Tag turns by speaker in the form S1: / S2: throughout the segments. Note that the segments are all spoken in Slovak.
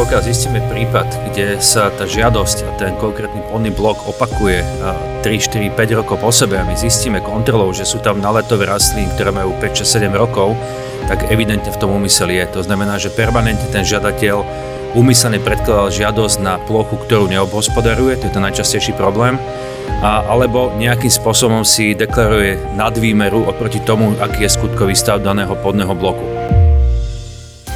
S1: pokiaľ zistíme prípad, kde sa tá žiadosť a ten konkrétny polný blok opakuje 3, 4, 5 rokov po sebe a my zistíme kontrolou, že sú tam naletové rastliny, ktoré majú 5, 6, 7 rokov, tak evidentne v tom úmysel je. To znamená, že permanentne ten žiadateľ úmyselne predkladal žiadosť na plochu, ktorú neobhospodaruje, to je ten najčastejší problém, a, alebo nejakým spôsobom si deklaruje nadvýmeru oproti tomu, aký je skutkový stav daného podného bloku.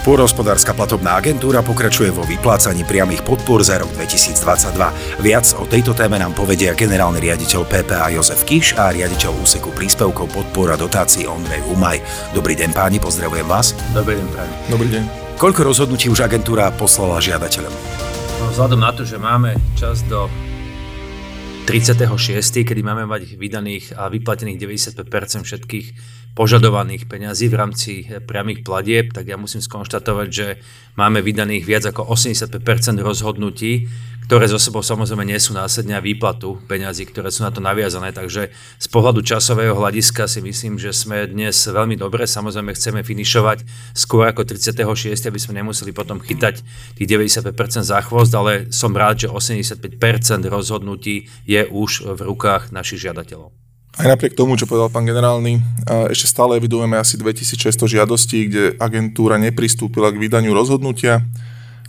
S2: Pôrohospodárska platobná agentúra pokračuje vo vyplácaní priamých podpor za rok 2022. Viac o tejto téme nám povedia generálny riaditeľ PPA Jozef Kiš a riaditeľ úseku príspevkov podpor a dotácií Ondrej Umaj. Dobrý deň páni, pozdravujem vás.
S1: Dobrý deň páni.
S3: Dobrý deň.
S2: Koľko rozhodnutí už agentúra poslala žiadateľom?
S1: No, vzhľadom na to, že máme čas do 36., kedy máme mať vydaných a vyplatených 95% všetkých požadovaných peňazí v rámci priamých platieb, tak ja musím skonštatovať, že máme vydaných viac ako 85% rozhodnutí, ktoré zo sebou samozrejme nie sú následne výplatu peňazí, ktoré sú na to naviazané. Takže z pohľadu časového hľadiska si myslím, že sme dnes veľmi dobre. Samozrejme chceme finišovať skôr ako 36, aby sme nemuseli potom chytať tých 95% za chvost, ale som rád, že 85% rozhodnutí je už v rukách našich žiadateľov.
S3: Aj napriek tomu, čo povedal pán generálny, ešte stále evidujeme asi 2600 žiadostí, kde agentúra nepristúpila k vydaniu rozhodnutia.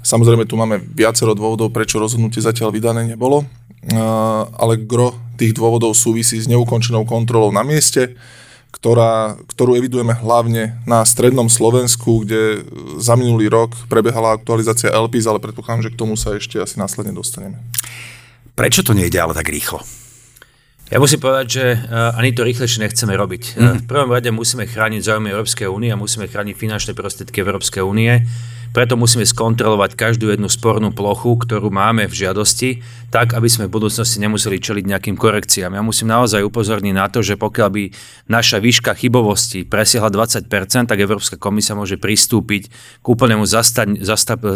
S3: Samozrejme, tu máme viacero dôvodov, prečo rozhodnutie zatiaľ vydané nebolo, ale gro tých dôvodov súvisí s neukončenou kontrolou na mieste, ktorá, ktorú evidujeme hlavne na strednom Slovensku, kde za minulý rok prebehala aktualizácia LPIS, ale predpokladám, že k tomu sa ešte asi následne dostaneme.
S2: Prečo to nejde ale tak rýchlo?
S1: Ja musím povedať, že ani to rýchlejšie nechceme robiť. Mm. V prvom rade musíme chrániť záujmy Európskej únie a musíme chrániť finančné prostriedky Európskej únie preto musíme skontrolovať každú jednu spornú plochu, ktorú máme v žiadosti, tak, aby sme v budúcnosti nemuseli čeliť nejakým korekciám. Ja musím naozaj upozorniť na to, že pokiaľ by naša výška chybovosti presiahla 20%, tak Európska komisia môže pristúpiť k úplnému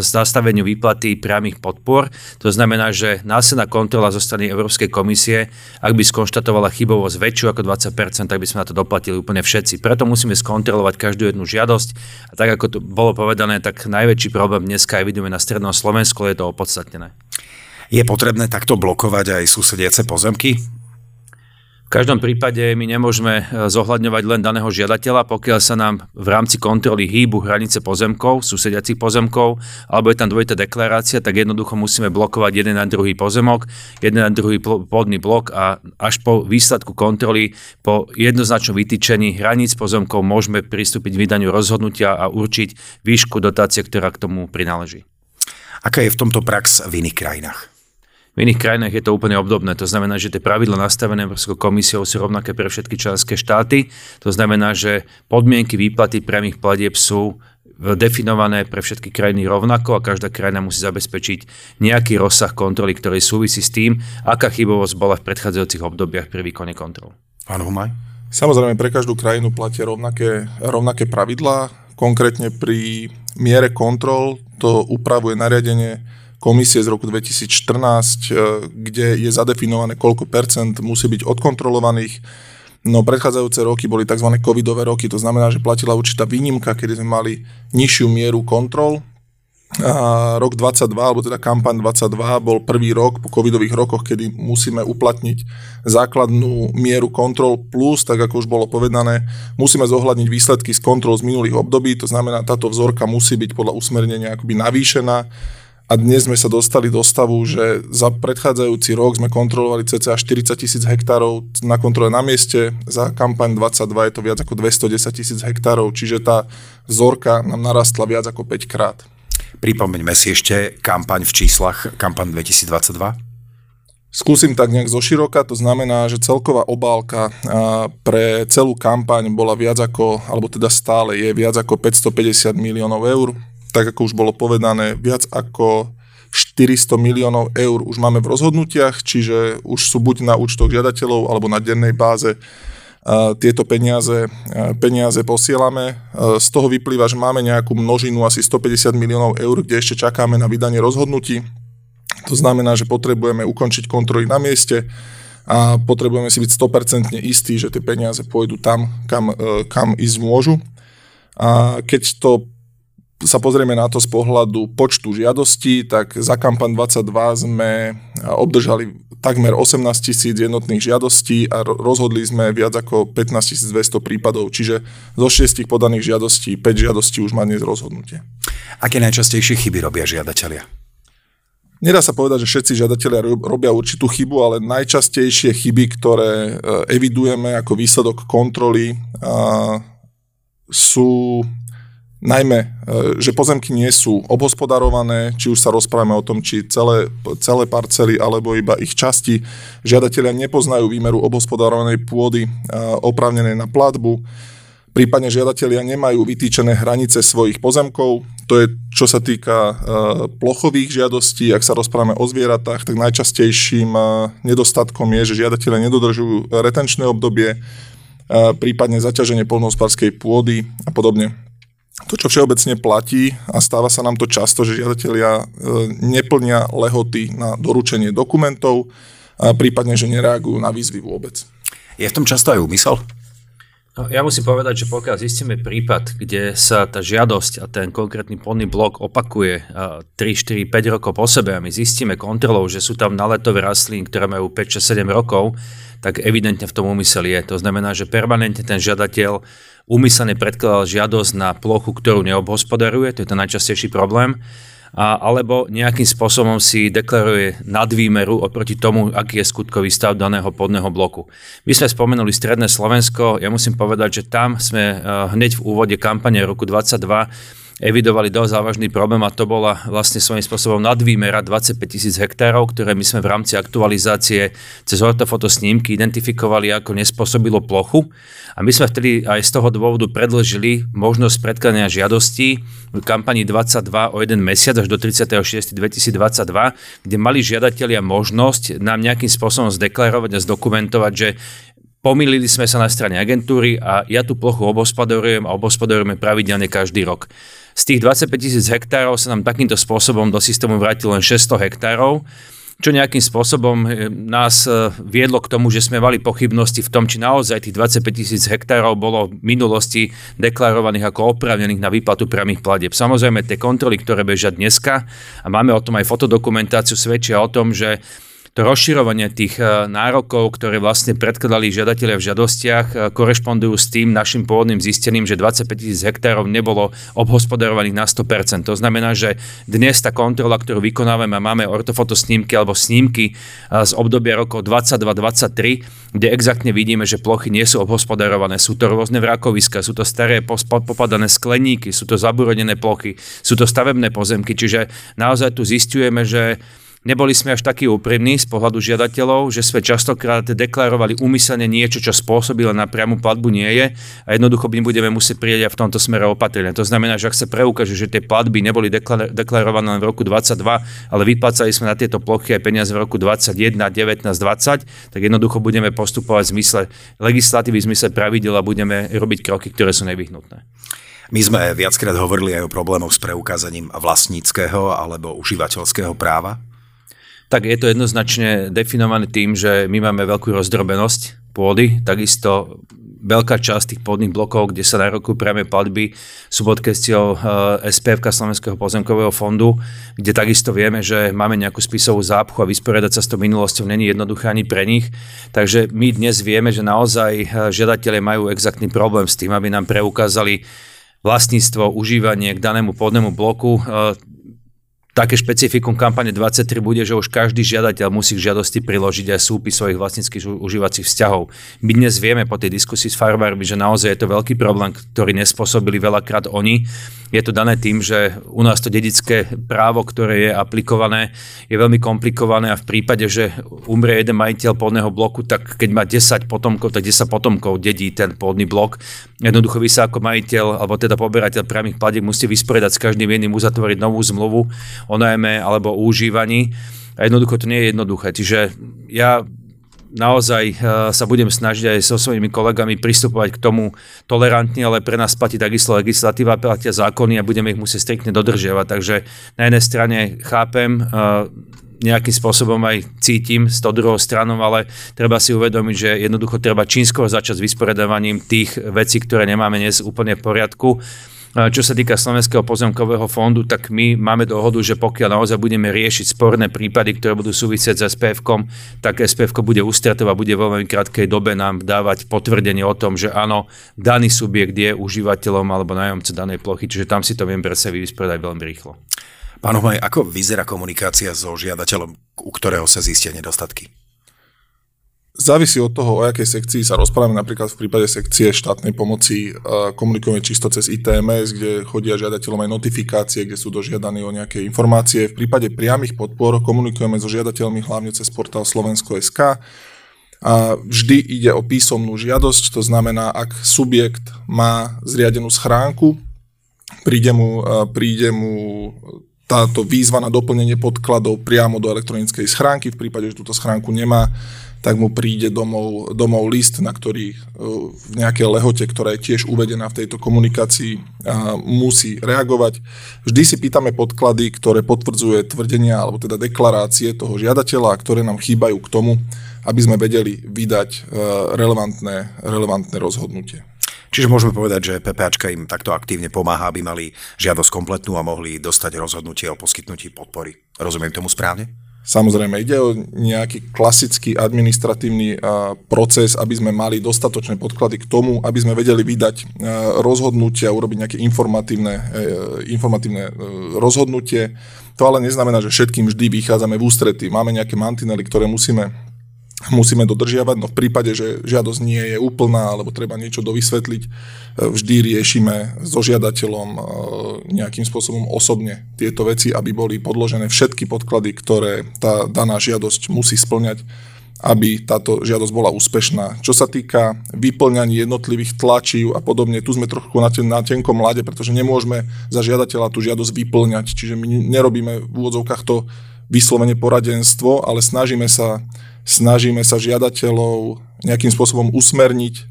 S1: zastaveniu výplaty priamých podpor. To znamená, že následná kontrola zo strany Európskej komisie, ak by skonštatovala chybovosť väčšiu ako 20%, tak by sme na to doplatili úplne všetci. Preto musíme skontrolovať každú jednu žiadosť a tak, ako to bolo povedané, tak naj najväčší problém dneska evidujeme na strednom Slovensku, je to opodstatnené.
S2: Je potrebné takto blokovať aj susediace pozemky?
S1: V každom prípade my nemôžeme e, zohľadňovať len daného žiadateľa, pokiaľ sa nám v rámci kontroly hýbu hranice pozemkov, susediacich pozemkov, alebo je tam dvojitá deklarácia, tak jednoducho musíme blokovať jeden na druhý pozemok, jeden na druhý pôdny blok a až po výsledku kontroly, po jednoznačnom vytýčení hraníc pozemkov môžeme pristúpiť k vydaniu rozhodnutia a určiť výšku dotácie, ktorá k tomu prináleží.
S2: Aká je v tomto prax v iných krajinách?
S1: V iných krajinách je to úplne obdobné. To znamená, že tie pravidla nastavené Európskou komisiou sú rovnaké pre všetky členské štáty. To znamená, že podmienky výplaty priamých platieb sú definované pre všetky krajiny rovnako a každá krajina musí zabezpečiť nejaký rozsah kontroly, ktorý súvisí s tým, aká chybovosť bola v predchádzajúcich obdobiach pri výkone kontrol.
S2: Pán Humaj?
S3: Samozrejme, pre každú krajinu platia rovnaké, rovnaké pravidlá. Konkrétne pri miere kontrol to upravuje nariadenie komisie z roku 2014, e, kde je zadefinované, koľko percent musí byť odkontrolovaných. No predchádzajúce roky boli tzv. covidové roky, to znamená, že platila určitá výnimka, kedy sme mali nižšiu mieru kontrol. A rok 22, alebo teda kampaň 22 bol prvý rok po covidových rokoch, kedy musíme uplatniť základnú mieru kontrol plus, tak ako už bolo povedané, musíme zohľadniť výsledky z kontrol z minulých období, to znamená, táto vzorka musí byť podľa usmernenia akoby navýšená a dnes sme sa dostali do stavu, že za predchádzajúci rok sme kontrolovali cca 40 tisíc hektárov na kontrole na mieste, za kampaň 22 je to viac ako 210 tisíc hektárov, čiže tá vzorka nám narastla viac ako 5 krát.
S2: Pripomeňme si ešte kampaň v číslach, kampaň 2022.
S3: Skúsim tak nejak zoširoka, to znamená, že celková obálka pre celú kampaň bola viac ako, alebo teda stále je viac ako 550 miliónov eur tak ako už bolo povedané, viac ako 400 miliónov eur už máme v rozhodnutiach, čiže už sú buď na účtoch žiadateľov alebo na dennej báze tieto peniaze, peniaze posielame. Z toho vyplýva, že máme nejakú množinu asi 150 miliónov eur, kde ešte čakáme na vydanie rozhodnutí. To znamená, že potrebujeme ukončiť kontroly na mieste a potrebujeme si byť 100% istí, že tie peniaze pôjdu tam, kam, e, kam ísť môžu. A keď to sa pozrieme na to z pohľadu počtu žiadostí, tak za kampan 22 sme obdržali takmer 18 tisíc jednotných žiadostí a rozhodli sme viac ako 15 200 prípadov, čiže zo 6 podaných žiadostí 5 žiadostí už má dnes rozhodnutie.
S2: Aké najčastejšie chyby robia žiadatelia?
S3: Nedá sa povedať, že všetci žiadatelia robia určitú chybu, ale najčastejšie chyby, ktoré e, evidujeme ako výsledok kontroly, sú najmä, e, že pozemky nie sú obhospodarované, či už sa rozprávame o tom, či celé, celé parcely alebo iba ich časti. Žiadatelia nepoznajú výmeru obhospodarovanej pôdy oprávnenej na platbu Prípadne žiadatelia nemajú vytýčené hranice svojich pozemkov. To je, čo sa týka e, plochových žiadostí. Ak sa rozprávame o zvieratách, tak najčastejším e, nedostatkom je, že žiadatelia nedodržujú retenčné obdobie, e, prípadne zaťaženie polnohospodárskej pôdy a podobne. To, čo všeobecne platí a stáva sa nám to často, že žiadatelia neplnia lehoty na doručenie dokumentov, a prípadne, že nereagujú na výzvy vôbec.
S2: Je v tom často aj úmysel?
S1: No, ja musím povedať, že pokiaľ zistíme prípad, kde sa tá žiadosť a ten konkrétny podný blok opakuje 3, 4, 5 rokov po sebe a my zistíme kontrolou, že sú tam naletové rastliny, ktoré majú 5, 6, 7 rokov, tak evidentne v tom úmysel je. To znamená, že permanentne ten žiadateľ úmyselne predkladal žiadosť na plochu, ktorú neobhospodaruje, to je ten najčastejší problém a, alebo nejakým spôsobom si deklaruje nadvýmeru oproti tomu, aký je skutkový stav daného podného bloku. My sme spomenuli Stredné Slovensko, ja musím povedať, že tam sme eh, hneď v úvode kampane roku 22 evidovali dosť závažný problém a to bola vlastne svojím spôsobom nadvýmera 25 tisíc hektárov, ktoré my sme v rámci aktualizácie cez ortofotosnímky identifikovali ako nespôsobilo plochu a my sme vtedy aj z toho dôvodu predložili možnosť predkladania žiadostí v kampani 22 o jeden mesiac až do 36. 2022, kde mali žiadatelia možnosť nám nejakým spôsobom zdeklarovať a zdokumentovať, že Pomýlili sme sa na strane agentúry a ja tú plochu obospodarujem a obospodarujeme pravidelne každý rok. Z tých 25 tisíc hektárov sa nám takýmto spôsobom do systému vrátilo len 600 hektárov, čo nejakým spôsobom eh, nás eh, viedlo k tomu, že sme mali pochybnosti v tom, či naozaj tých 25 tisíc hektárov bolo v minulosti deklarovaných ako oprávnených na výplatu priamých platieb. Samozrejme, tie kontroly, ktoré bežia dneska, a máme o tom aj fotodokumentáciu, svedčia o tom, že to rozširovanie tých e, nárokov, ktoré vlastne predkladali žiadatelia v žiadostiach, e, korešpondujú s tým našim pôvodným zistením, že 25 tisíc hektárov nebolo obhospodarovaných na 100%. To znamená, že dnes tá kontrola, ktorú vykonávame, máme ortofotosnímky alebo snímky e, z obdobia rokov 22-23, kde exaktne vidíme, že plochy nie sú obhospodarované. Sú to rôzne vrakoviska, sú to staré popadané skleníky, sú to zaburodené plochy, sú to stavebné pozemky, čiže naozaj tu zistujeme, že Neboli sme až takí úprimní z pohľadu žiadateľov, že sme častokrát deklarovali úmyselne niečo, čo spôsobilo na priamu platbu nie je a jednoducho my budeme musieť prijať aj v tomto smere opatrenia. To znamená, že ak sa preukáže, že tie platby neboli deklarované len v roku 22, ale vyplácali sme na tieto plochy aj peniaze v roku 21, 19, 20, tak jednoducho budeme postupovať v zmysle legislatívy, v zmysle pravidel a budeme robiť kroky, ktoré sú nevyhnutné.
S2: My sme viackrát hovorili aj o problémoch s preukázaním vlastníckého alebo užívateľského práva
S1: tak je to jednoznačne definované tým, že my máme veľkú rozdrobenosť pôdy, takisto veľká časť tých pôdnych blokov, kde sa narokujú priame platby, sú pod kestiou eh, SPF Slovenského pozemkového fondu, kde takisto vieme, že máme nejakú spisovú zápchu a vysporiadať sa s tou minulosťou není jednoduché ani pre nich. Takže my dnes vieme, že naozaj eh, žiadatelia majú exaktný problém s tým, aby nám preukázali vlastníctvo, užívanie k danému pôdnemu bloku. Také špecifikum kampane 23 bude, že už každý žiadateľ musí k žiadosti priložiť aj súpis svojich vlastníckých užívacích vzťahov. My dnes vieme po tej diskusii s farmármi, že naozaj je to veľký problém, ktorý nespôsobili veľakrát oni. Je to dané tým, že u nás to dedické právo, ktoré je aplikované, je veľmi komplikované a v prípade, že umrie jeden majiteľ pôdneho bloku, tak keď má 10 potomkov, tak 10 potomkov dedí ten pôdny blok. Jednoducho vy sa ako majiteľ, alebo teda poberateľ priamých platieb musíte vysporiadať s každým jedným, uzatvoriť novú zmluvu o najmä alebo o užívaní. A jednoducho to nie je jednoduché. Čiže ja naozaj eh, sa budem snažiť aj so svojimi kolegami pristupovať k tomu tolerantne, ale pre nás platí takisto legislatíva, platia zákony a budeme ich musieť striktne dodržiavať. Takže na jednej strane chápem, eh, nejakým spôsobom aj cítim s tou druhou stranou, ale treba si uvedomiť, že jednoducho treba čínsko začať s vysporiadavaním tých vecí, ktoré nemáme dnes úplne v poriadku Čo sa týka Slovenského pozemkového fondu, tak my máme dohodu, že pokiaľ naozaj budeme riešiť sporné prípady, ktoré budú súvisieť s SPF, tak SPF bude ústretov a bude vo veľmi krátkej dobe nám dávať potvrdenie o tom, že áno, daný subjekt je užívateľom alebo nájomca danej plochy, čiže tam si to viem pre seba vyspredať veľmi rýchlo.
S2: Pán Homaj, ako vyzerá komunikácia so žiadateľom, u ktorého sa zistia nedostatky?
S3: Závisí od toho, o akej sekcii sa rozprávame. Napríklad v prípade sekcie štátnej pomoci komunikujeme čisto cez ITMS, kde chodia žiadateľom aj notifikácie, kde sú dožiadaní o nejaké informácie. V prípade priamých podpor komunikujeme so žiadateľmi hlavne cez portál Slovensko.sk. A vždy ide o písomnú žiadosť, to znamená, ak subjekt má zriadenú schránku, príde mu, príde mu táto výzva na doplnenie podkladov priamo do elektronickej schránky. V prípade, že túto schránku nemá, tak mu príde domov, domov list, na ktorý e, v nejakej lehote, ktorá je tiež uvedená v tejto komunikácii, musí reagovať. Vždy si pýtame podklady, ktoré potvrdzuje tvrdenia alebo teda deklarácie toho žiadateľa, ktoré nám chýbajú k tomu, aby sme vedeli vydať e, relevantné, relevantné rozhodnutie.
S2: Čiže môžeme povedať, že PPAčka im takto aktívne pomáha, aby mali žiadosť kompletnú a mohli dostať rozhodnutie o poskytnutí podpory. Rozumiem tomu správne?
S3: Samozrejme, ide o nejaký klasický administratívny proces, aby sme mali dostatočné podklady k tomu, aby sme vedeli vydať rozhodnutia, urobiť nejaké informatívne, e, informatívne rozhodnutie. To ale neznamená, že všetkým vždy vychádzame v ústrety. Máme nejaké mantinely, ktoré musíme musíme dodržiavať, no v prípade, že žiadosť nie je úplná alebo treba niečo dovysvetliť, e, vždy riešime so žiadateľom e, nejakým spôsobom osobne tieto veci, aby boli podložené všetky podklady, ktoré tá daná žiadosť musí splňať, aby táto žiadosť bola úspešná. Čo sa týka vyplňania jednotlivých tlačív a podobne, tu sme trochu na, ten, na tenkom mlade, pretože nemôžeme za žiadateľa tú žiadosť vyplňať, čiže my nerobíme v úvodzovkách to vyslovene poradenstvo, ale snažíme sa snažíme sa žiadateľov nejakým spôsobom usmerniť, e,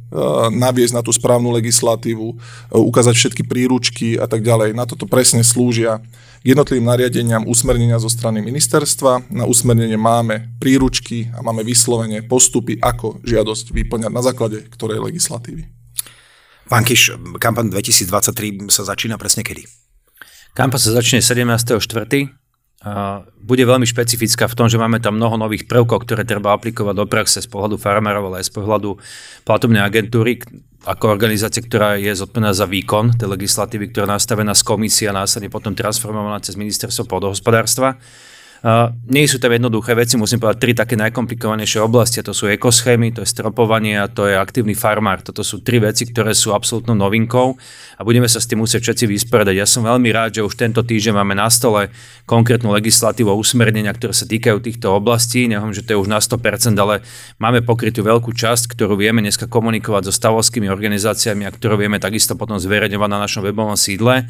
S3: naviesť na tú správnu legislatívu, e, ukázať všetky príručky a tak ďalej. Na toto presne slúžia k jednotlivým nariadeniam usmernenia zo strany ministerstva. Na usmernenie máme príručky a máme vyslovene postupy, ako žiadosť vyplňať na základe ktorej legislatívy.
S2: Pán Kiš, kampaň 2023 sa začína presne kedy?
S1: Kampaň sa začne 17.4 bude veľmi špecifická v tom, že máme tam mnoho nových prvkov, ktoré treba aplikovať do praxe z pohľadu farmárov, ale aj z pohľadu platobnej agentúry ako organizácie, ktorá je zodpovedná za výkon tej legislatívy, ktorá je nastavená z komisie a následne potom transformovaná cez ministerstvo pôdohospodárstva. Nie sú tam jednoduché veci, musím povedať tri také najkomplikovanejšie oblasti, a to sú ekoschémy, to je stropovanie a to je aktívny farmár. Toto sú tri veci, ktoré sú absolútnou novinkou a budeme sa s tým musieť všetci vysporiadať. Ja som veľmi rád, že už tento týždeň máme na stole konkrétnu legislatívu usmernenia, ktoré sa týkajú týchto oblastí. Neviem, že to je už na 100%, ale máme pokrytú veľkú časť, ktorú vieme dneska komunikovať so stavovskými organizáciami a ktorú vieme takisto potom zverejňovať na našom webovom sídle.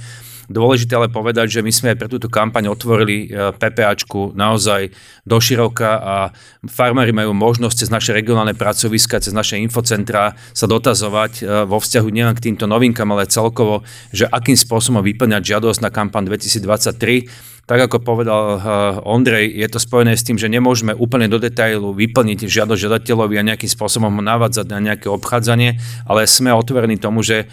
S1: Dôležité ale povedať, že my sme aj pre túto kampaň otvorili e, PPAčku naozaj doširoka a farmári majú možnosť cez naše regionálne pracoviska, cez naše infocentra sa dotazovať e, vo vzťahu nielen k týmto novinkám, ale celkovo, že akým spôsobom vyplňať žiadosť na kampaň 2023 tak ako povedal uh, Ondrej, je to spojené s tým, že nemôžeme úplne do detailu vyplniť žiadosť žiadateľovi a nejakým spôsobom ho navádzať na nejaké obchádzanie, ale sme otvorení tomu, že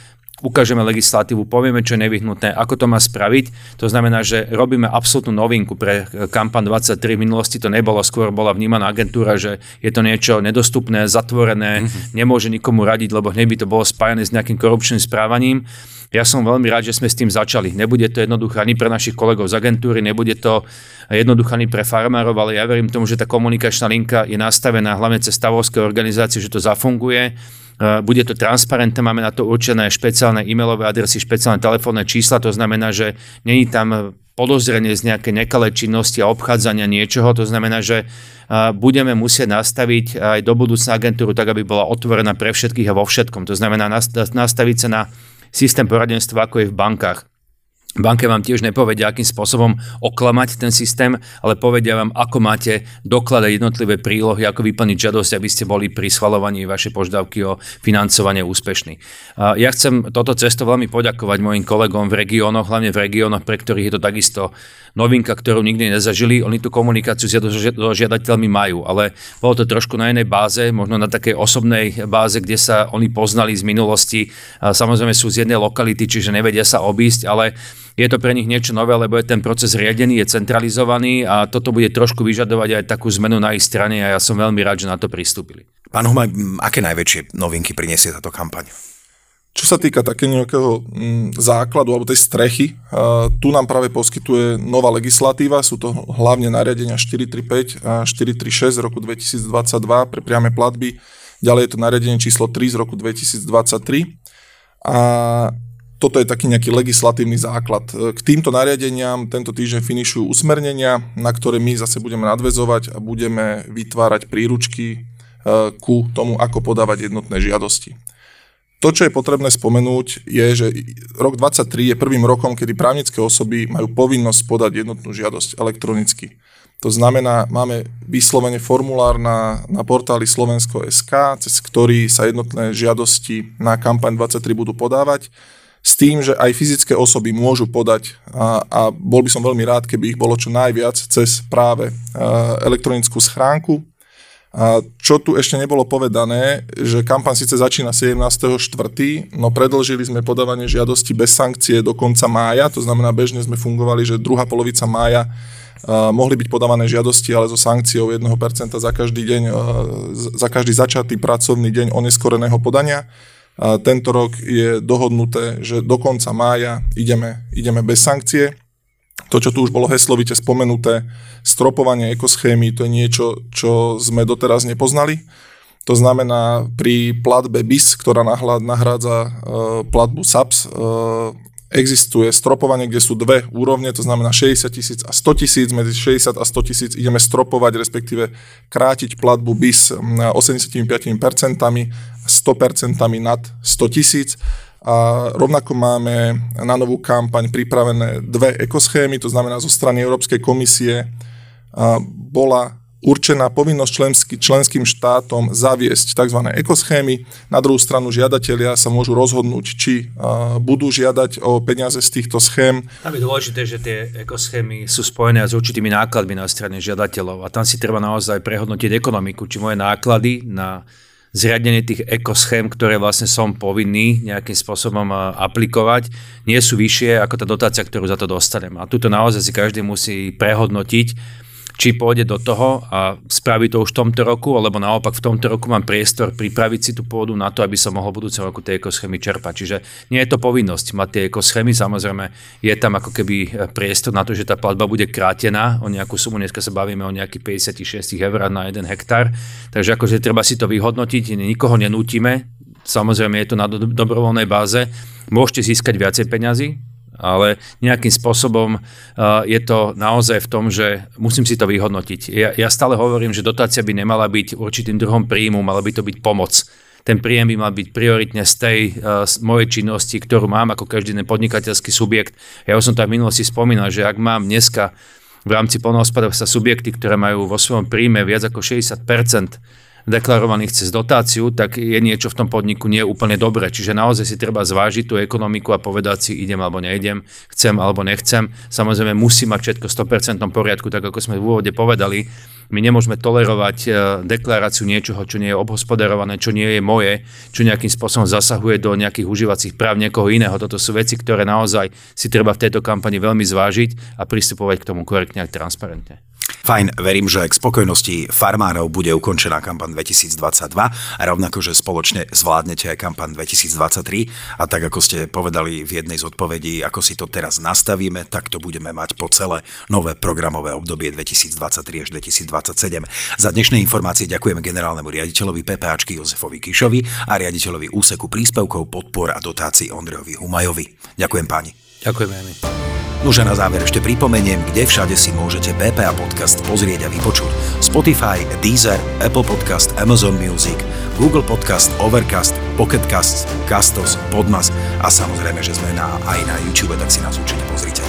S1: ukážeme legislatívu, povieme, čo je nevyhnutné, ako to má spraviť. To znamená, že robíme absolútnu novinku pre eh, kampan 23. V minulosti to nebolo, skôr bola vnímaná agentúra, že je to niečo nedostupné, zatvorené, mm-hmm. nemôže nikomu radiť, lebo hneď by to bolo spájane s nejakým korupčným správaním. Ja som veľmi rád, že sme s tým začali. Nebude to jednoduché ani pre našich kolegov z agentúry, nebude to jednoduché ani pre farmárov, ale ja verím tomu, že tá komunikačná linka je nastavená hlavne cez stavovské organizácie, že to zafunguje bude to transparentné, máme na to určené špeciálne e-mailové adresy, špeciálne telefónne čísla, to znamená, že není tam podozrenie z nejaké nekalé činnosti a obchádzania niečoho, to znamená, že eh, budeme musieť nastaviť aj do budúcna agentúru tak, aby bola otvorená pre všetkých a vo všetkom. To znamená nastaviť sa na systém poradenstva, ako je v bankách Banke vám tiež nepovedia, akým spôsobom oklamať ten systém, ale povedia vám, ako máte dokladať jednotlivé prílohy, ako vyplniť žiadosť, aby ste boli pri schvalovaní vašej požiadavky o financovanie úspešní. Ja chcem toto cesto veľmi poďakovať mojim kolegom v regiónoch, hlavne v regiónoch, pre ktorých je to takisto novinka, ktorú nikdy nezažili. Oni tú komunikáciu s žiadateľmi majú, ale bolo to trošku na inej báze, možno na takej osobnej báze, kde sa oni poznali z minulosti. Samozrejme sú z jednej lokality, čiže nevedia sa obísť, ale je to pre nich niečo nové, lebo je ten proces riadený, je centralizovaný a toto bude trošku vyžadovať aj takú zmenu na ich strane a ja som veľmi rád, že na to pristúpili.
S2: Pán Humaj, aké najväčšie novinky priniesie táto kampaň?
S3: Čo sa týka takého nejakého základu alebo tej strechy, tu nám práve poskytuje nová legislatíva, sú to hlavne nariadenia 435 a 436 z roku 2022 pre priame platby, ďalej je to nariadenie číslo 3 z roku 2023 a toto je taký nejaký legislatívny základ. K týmto nariadeniam tento týždeň finišujú usmernenia, na ktoré my zase budeme nadvezovať a budeme vytvárať príručky e, ku tomu, ako podávať jednotné žiadosti. To, čo je potrebné spomenúť, je, že rok 2023 je prvým rokom, kedy právnické osoby majú povinnosť podať jednotnú žiadosť elektronicky. To znamená, máme vyslovene formulár na, na portáli Slovensko.sk, cez ktorý sa jednotné žiadosti na kampaň 23 budú podávať s tým, že aj fyzické osoby môžu podať a, a bol by som veľmi rád, keby ich bolo čo najviac cez práve elektronickú schránku. A čo tu ešte nebolo povedané, že kampaň síce začína 17.4., no predlžili sme podávanie žiadosti bez sankcie do konca mája, to znamená bežne sme fungovali, že druhá polovica mája Uh, mohli byť podávané žiadosti, ale so sankciou 1% za každý deň, uh, za každý začatý pracovný deň oneskoreného podania. Tento rok je dohodnuté, že do konca mája ideme, ideme bez sankcie. To, čo tu už bolo heslovite spomenuté, stropovanie ekoschémy, to je niečo, čo sme doteraz nepoznali. To znamená, pri platbe BIS, ktorá nahrádza uh, platbu SAPS, existuje stropovanie, kde sú dve úrovne, to znamená 60 tisíc a 100 tisíc, medzi 60 a 100 tisíc ideme stropovať, respektíve krátiť platbu BIS 85%, 100% nad 100 tisíc. A rovnako máme na novú kampaň pripravené dve ekoschémy, to znamená zo strany Európskej komisie bola určená povinnosť členský, členským štátom zaviesť tzv. ekoschémy. Na druhú stranu žiadatelia sa môžu rozhodnúť, či uh, budú žiadať o peniaze z týchto schém.
S1: Tam je dôležité, že tie ekoschémy sú spojené s určitými nákladmi na strane žiadateľov a tam si treba naozaj prehodnotiť ekonomiku, či moje náklady na zriadenie tých ekoschém, ktoré vlastne som povinný nejakým spôsobom aplikovať, nie sú vyššie ako tá dotácia, ktorú za to dostanem. A tuto naozaj si každý musí prehodnotiť, či pôjde do toho a spraví to už v tomto roku, alebo naopak v tomto roku mám priestor pripraviť si tú pôdu na to, aby som mohol v budúcom roku tie ekoschémy čerpať. Čiže nie je to povinnosť mať tie ekoschémy, samozrejme je tam ako keby priestor na to, že tá platba bude krátená. O nejakú sumu, dneska sa bavíme o nejakých 56 eur na jeden hektár, takže akože treba si to vyhodnotiť, nikoho nenútime, samozrejme je to na do- dobrovoľnej báze, môžete získať viacej peňazí, ale nejakým spôsobom uh, je to naozaj v tom, že musím si to vyhodnotiť. Ja, ja stále hovorím, že dotácia by nemala byť určitým druhom príjmu, mala by to byť pomoc. Ten príjem by mal byť prioritne z tej uh, z mojej činnosti, ktorú mám ako každý ten podnikateľský subjekt. Ja už som to v minulosti spomínal, že ak mám dneska v rámci polnohospodárstva subjekty, ktoré majú vo svojom príjme viac ako 60 deklarovaných cez dotáciu, tak je niečo v tom podniku nie úplne dobre. Čiže naozaj si treba zvážiť tú ekonomiku a povedať si, idem alebo neidem, chcem alebo nechcem. Samozrejme musí mať všetko v 100% poriadku, tak ako sme v úvode povedali. My nemôžeme tolerovať e, deklaráciu niečoho, čo nie je obhospodarované, čo nie je moje, čo nejakým spôsobom zasahuje do nejakých užívacích práv niekoho iného. Toto sú veci, ktoré naozaj si treba v tejto kampani veľmi zvážiť a pristupovať k tomu korektne a transparentne.
S2: Fajn, verím, že k spokojnosti farmárov bude ukončená kampaň 2022 a rovnako, že spoločne zvládnete aj kampaň 2023 a tak ako ste povedali v jednej z odpovedí, ako si to teraz nastavíme, tak to budeme mať po celé nové programové obdobie 2023 až 2027. Za dnešné informácie ďakujeme generálnemu riaditeľovi PPAčky Jozefovi Kišovi a riaditeľovi úseku príspevkov, podpor a dotácií Ondrejovi Humajovi. Ďakujem páni.
S1: Ďakujeme my.
S2: Nože na záver ešte pripomeniem, kde všade si môžete BPA podcast pozrieť a vypočuť. Spotify, Deezer, Apple Podcast, Amazon Music, Google Podcast, Overcast, Pocket Casts, Castos, Podmas a samozrejme, že sme na, aj na YouTube, tak si nás určite pozrite.